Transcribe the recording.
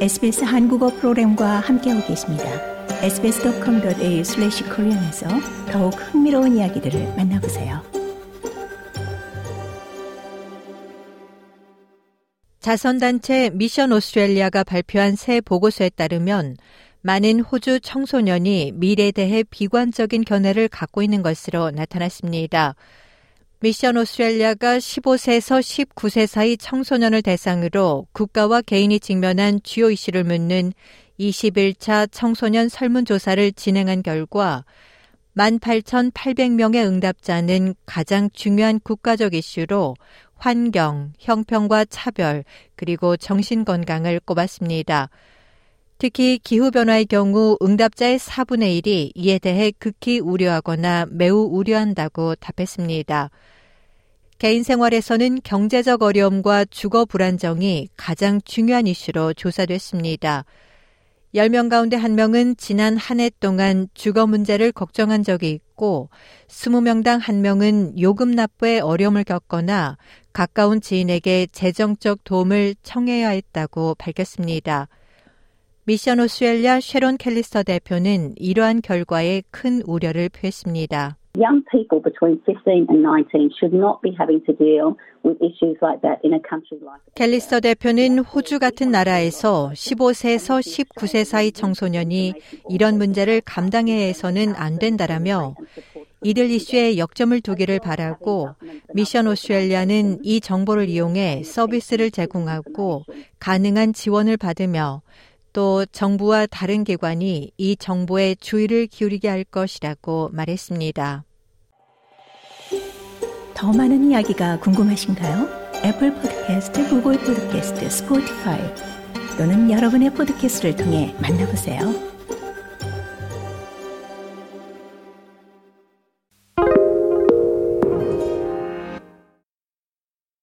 SBS 한국어 프로그램과 함께하고 계십니다. sbs.com.au/korean에서 더욱 흥미로운 이야기들을 만나보세요. 자선단체 미션 오스트레일리아가 발표한 새 보고서에 따르면 많은 호주 청소년이 미래에 대해 비관적인 견해를 갖고 있는 것으로 나타났습니다. 미션 오스트레일리아가 15세에서 19세 사이 청소년을 대상으로 국가와 개인이 직면한 주요 이슈를 묻는 21차 청소년 설문조사를 진행한 결과 18,800명의 응답자는 가장 중요한 국가적 이슈로 환경, 형평과 차별, 그리고 정신건강을 꼽았습니다. 특히 기후변화의 경우 응답자의 4분의 1이 이에 대해 극히 우려하거나 매우 우려한다고 답했습니다. 개인 생활에서는 경제적 어려움과 주거 불안정이 가장 중요한 이슈로 조사됐습니다. 10명 가운데 1명은 지난 한 해 동안 주거 문제를 걱정한 적이 있고 20명당 1명은 요금 납부에 어려움을 겪거나 가까운 지인에게 재정적 도움을 청해야 했다고 밝혔습니다. 미션 오스트레일리아 쉐론 캘리스터 대표는 이러한 결과에 큰 우려를 표했습니다. Young people between 15 and 19 should not be having to deal with issues like that in a country like 캘리스터 대표는 호주 같은 나라에서 15세에서 19세 사이 청소년이 이런 문제를 감당해야 해서는 안 된다라며 이들 이슈에 역점을 두기를 바라고 미션 오스트레일리아는 이 정보를 이용해 서비스를 제공하고 가능한 지원을 받으며 또 정부와 다른 기관이 이 정보에 주의를 기울이게 할 것이라고 말했습니다. 더 많은 이야기가 궁금하신가요? 애플 포드캐스트, 구글 포드캐스트, 스포티파이 또는 여러분의 포드캐스트를 통해 만나보세요.